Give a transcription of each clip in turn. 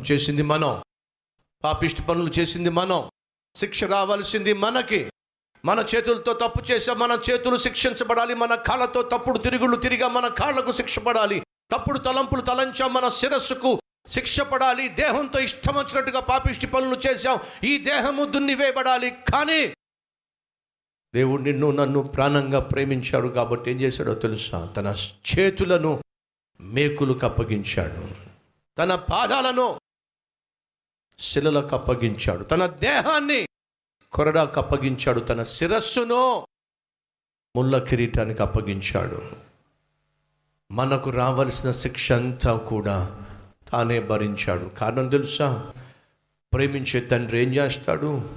తప్పు చేసింది మనం. పాపిష్టి పనులు చేసింది మనం. శిక్ష రావాల్సింది మనకి. మన చేతులతో తప్పు చేసా మన చేతులు శిక్షించబడాలి. మన కాళ్ళతో తప్పుడు తిరుగుళ్ళు తిరిగా మన కాళ్ళకు శిక్ష పడాలి తప్పుడు తలంపులు తలంచా మన శిరస్సుకు శిక్ష పడాలి దేహంతో ఇష్టం వచ్చినట్టుగా పాపిష్టి పనులు చేశాం. ఈ దేహము దున్నివేయబడాలి. కానీ దేవుడు నిన్ను నన్ను ప్రాణంగా ప్రేమించాడు కాబట్టి ఏం చేశాడో తెలుసా? తన చేతులను మేకులకు అప్పగించాడు. తన పాదాలను శిలలకు అప్పగించాడు. తన దేహాన్ని కొరడాకు అప్పగించాడు. తన శిరస్సును ముళ్ళ కిరీటానికి అప్పగించాడు. మనకు రావలసిన శిక్ష అంతా కూడా తానే భరించాడు. కారణం తెలుసా? ప్రేమించే తండ్రి ఏం చేస్తాడు?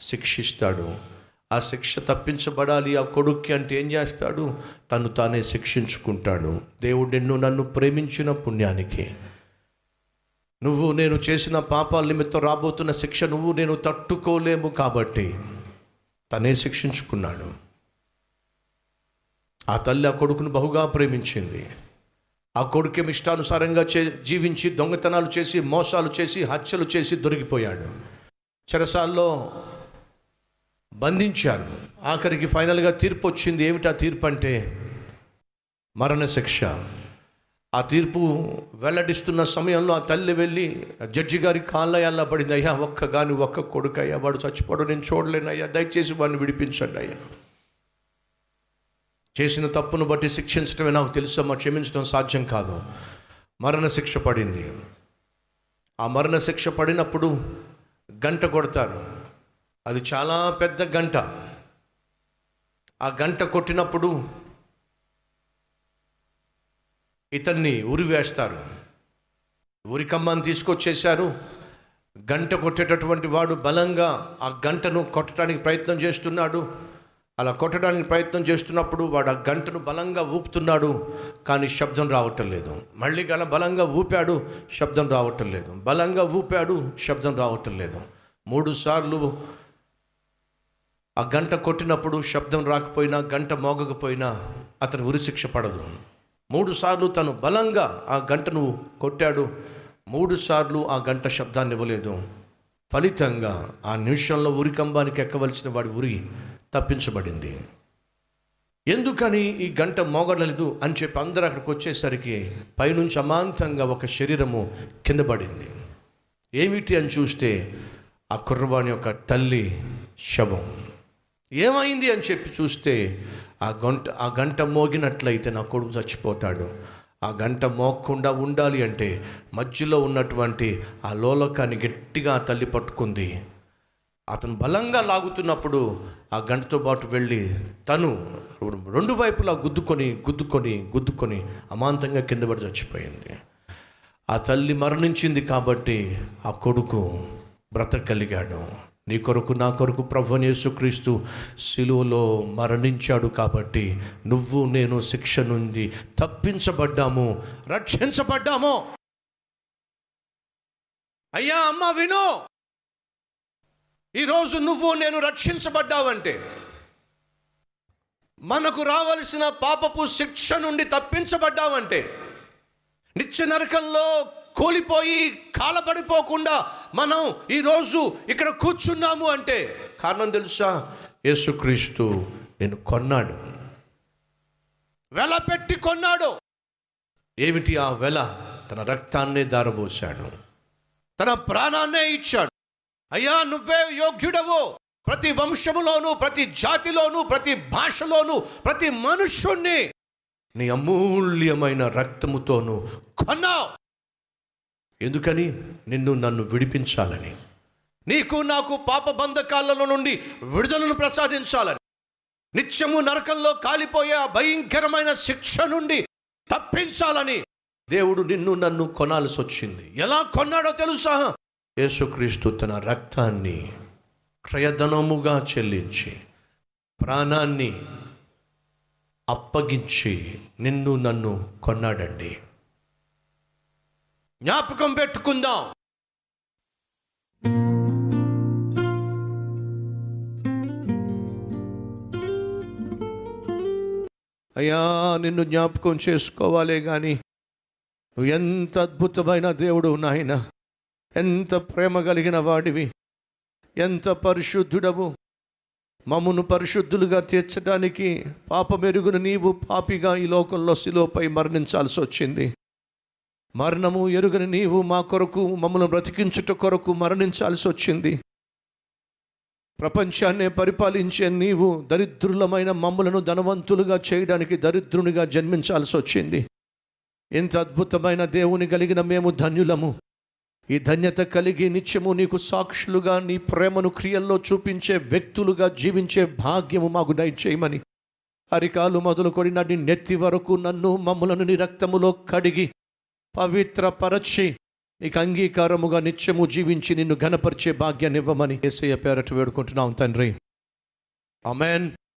శిక్షిస్తాడు. ఆ శిక్ష తప్పించబడాలి. ఆ కొడుక్కి అంటే ఏం చేస్తాడు? తను తానే శిక్షించుకుంటాడు. దేవుడు నిన్ను నన్ను ప్రేమించిన పుణ్యానికి నువ్వు నేను చేసిన పాపాల నిమిత్తం రాబోతున్న శిక్ష నువ్వు నేను తట్టుకోలేము కాబట్టి తనే శిక్షించుకున్నాడు. ఆ తల్లి ఆ కొడుకును బహుగా ప్రేమించింది. ఆ కొడుకే ఇష్టానుసారంగా చే జీవించి దొంగతనాలు చేసి మోసాలు చేసి హత్యలు చేసి దొరికిపోయాడు. చెరసాల్లో బంధించారు. ఆఖరికి ఫైనల్గా తీర్పు వచ్చింది. ఏమిటా తీర్పు అంటే మరణశిక్ష. ఆ తీర్పు వెల్లడిస్తున్న సమయంలో ఆ తల్లి వెళ్ళి ఆ జడ్జి గారి కాళ్ళ పడింది అయ్యా ఒక్క గాని ఒక్క కొడుకు అయ్యా వాడు చచ్చిపోవడం నేను చూడలేనయ్యా దయచేసి వాడిని విడిపించండి అయ్యా. చేసిన తప్పును బట్టి శిక్షించడమే నాకు తెలుసమ్మా క్షమించడం సాధ్యం కాదు. మరణశిక్ష పడింది. ఆ మరణశిక్ష పడినప్పుడు గంట కొడతారు. అది చాలా పెద్ద గంట. ఆ గంట కొట్టినప్పుడు ఇతన్ని ఉరివేస్తారు. ఉరికమ్మని తీసుకొచ్చేశారు. గంట కొట్టేటటువంటి వాడు బలంగా ఆ గంటను కొట్టడానికి ప్రయత్నం చేస్తున్నాడు. అలా కొట్టడానికి ప్రయత్నం చేస్తున్నప్పుడు వాడు ఆ గంటను బలంగా ఊపుతున్నాడు. కానీ శబ్దం రావటం లేదు. మళ్ళీ గల బలంగా ఊపాడు శబ్దం రావటం లేదు. బలంగా ఊపాడు శబ్దం రావటం లేదు. మూడు సార్లు ఆ గంట కొట్టినప్పుడు శబ్దం రాకపోయినా గంట మోగకపోయినా అతను ఉరిశిక్ష పడదు. మూడుసార్లు తను బలంగా ఆ గంటను కొట్టాడు. మూడుసార్లు ఆ గంట శబ్దాన్ని ఇవ్వలేదు. ఫలితంగా ఆ నిమిషంలో ఉరికంబానికి ఎక్కవలసిన వాడి ఉరి తప్పించబడింది. ఎందుకని ఈ గంట మోగడలేదు అని చెప్పి అందరూ అక్కడికి వచ్చేసరికి పైనుంచి అమాంతంగా ఒక శరీరము కింద పడింది. ఏమిటి అని చూస్తే ఆ కుర్రవాణి యొక్క తల్లి శవం. ఏమైంది అని చెప్పి చూస్తే ఆ గంట ఆ గంట మోగినట్లయితే నా కొడుకు చచ్చిపోతాడు. ఆ గంట మోగకుండా ఉండాలి అంటే మధ్యలో ఉన్నటువంటి ఆ లోలకాన్ని గట్టిగా తల్లి పట్టుకుంది. అతను బలంగా లాగుతున్నప్పుడు ఆ గంటతో పాటు వెళ్ళి తను రెండు వైపులా గుద్దుకొని గుద్దుకొని గుద్దుకొని అమాంతంగా కింద పడి చచ్చిపోయింది. ఆ తల్లి మరణించింది కాబట్టి ఆ కొడుకు బ్రతకగలిగాడు. నీ కొరకు నా కొరకు ప్రభు యేసుక్రీస్తు శిలువలో మరణించాడు కాబట్టి నువ్వు నేను శిక్ష నుండి తప్పించబడ్డాము రక్షించబడ్డాము. అయ్యా అమ్మ విను. ఈరోజు నువ్వు నేను రక్షించబడ్డావంటే మనకు రావలసిన పాపపు శిక్ష నుండి తప్పించబడ్డావంటే నిత్య నరకంలో కూలిపోయి కాలపడిపోకుండా మనం ఈరోజు ఇక్కడ కూర్చున్నాము అంటే కారణం తెలుసా? యేసుక్రీస్తు నేను కొన్నాడు. వెల పెట్టి కొన్నాడు. ఏమిటి ఆ వెల? తన రక్తాన్నే దారబోశాడు. తన ప్రాణాన్నే ఇచ్చాడు. అయ్యా నువ్వే యోగ్యుడవు. ప్రతి వంశములోను ప్రతి జాతిలోను ప్రతి భాషలోను ప్రతి మనుష్యుణ్ణి నీ అమూల్యమైన రక్తముతోను కొన్నావు. ఎందుకని? నిన్ను నన్ను విడిపించాలని. నీకు నాకు పాప బంధకాలలో నుండి విడుదలను ప్రసాదించాలని. నిత్యము నరకంలో కాలిపోయే ఆ భయంకరమైన శిక్ష నుండి తప్పించాలని. దేవుడు నిన్ను నన్ను కొనాల్సి వచ్చింది ఎలా కొన్నాడో తెలుసా? యేసుక్రీస్తు తన రక్తాన్ని క్రయధనముగా చెల్లించి ప్రాణాన్ని అప్పగించి నిన్ను నన్ను కొన్నాడండి. జ్ఞాపకం పెట్టుకుందాం. అయ్యా నిన్ను జ్ఞాపకం చేసుకోవాలే కానీ నువ్వు ఎంత అద్భుతమైన దేవుడు నాయన. ఎంత ప్రేమ కలిగిన వాడివి. ఎంత పరిశుద్ధుడవు. మమ్మను పరిశుద్ధులుగా తీర్చడానికి పాపమెరుగును నీవు పాపిగా ఈ లోకంలో శిలోపై మరణించాల్సి వచ్చింది. మరణము ఎరుగని నీవు మా కొరకు మమ్మల్ని బ్రతికించుట కొరకు మరణించాల్సి వచ్చింది. ప్రపంచాన్ని పరిపాలించే నీవు దరిద్రులమైన మమ్ములను ధనవంతులుగా చేయడానికి దరిద్రునిగా జన్మించాల్సి వచ్చింది. ఇంత అద్భుతమైన దేవుని కలిగిన మేము ధన్యులము. ఈ ధన్యత కలిగి నిత్యము నీకు సాక్షులుగా నీ ప్రేమను క్రియల్లో చూపించే వ్యక్తులుగా జీవించే భాగ్యము మాకు దయచేయమని. అరికాలు మొదలుకొని నడి నెత్తి వరకు నన్ను మమ్మలను నీ రక్తములో కడిగి పవిత్రపరచి నీకు అంగీకారముగా నిత్యము జీవించి నిన్ను ఘనపరిచే భాగ్యాన్ని ఇవ్వమని ఏసయ్య పేరట వేడుకుంటున్నాం తండ్రి. అమెన్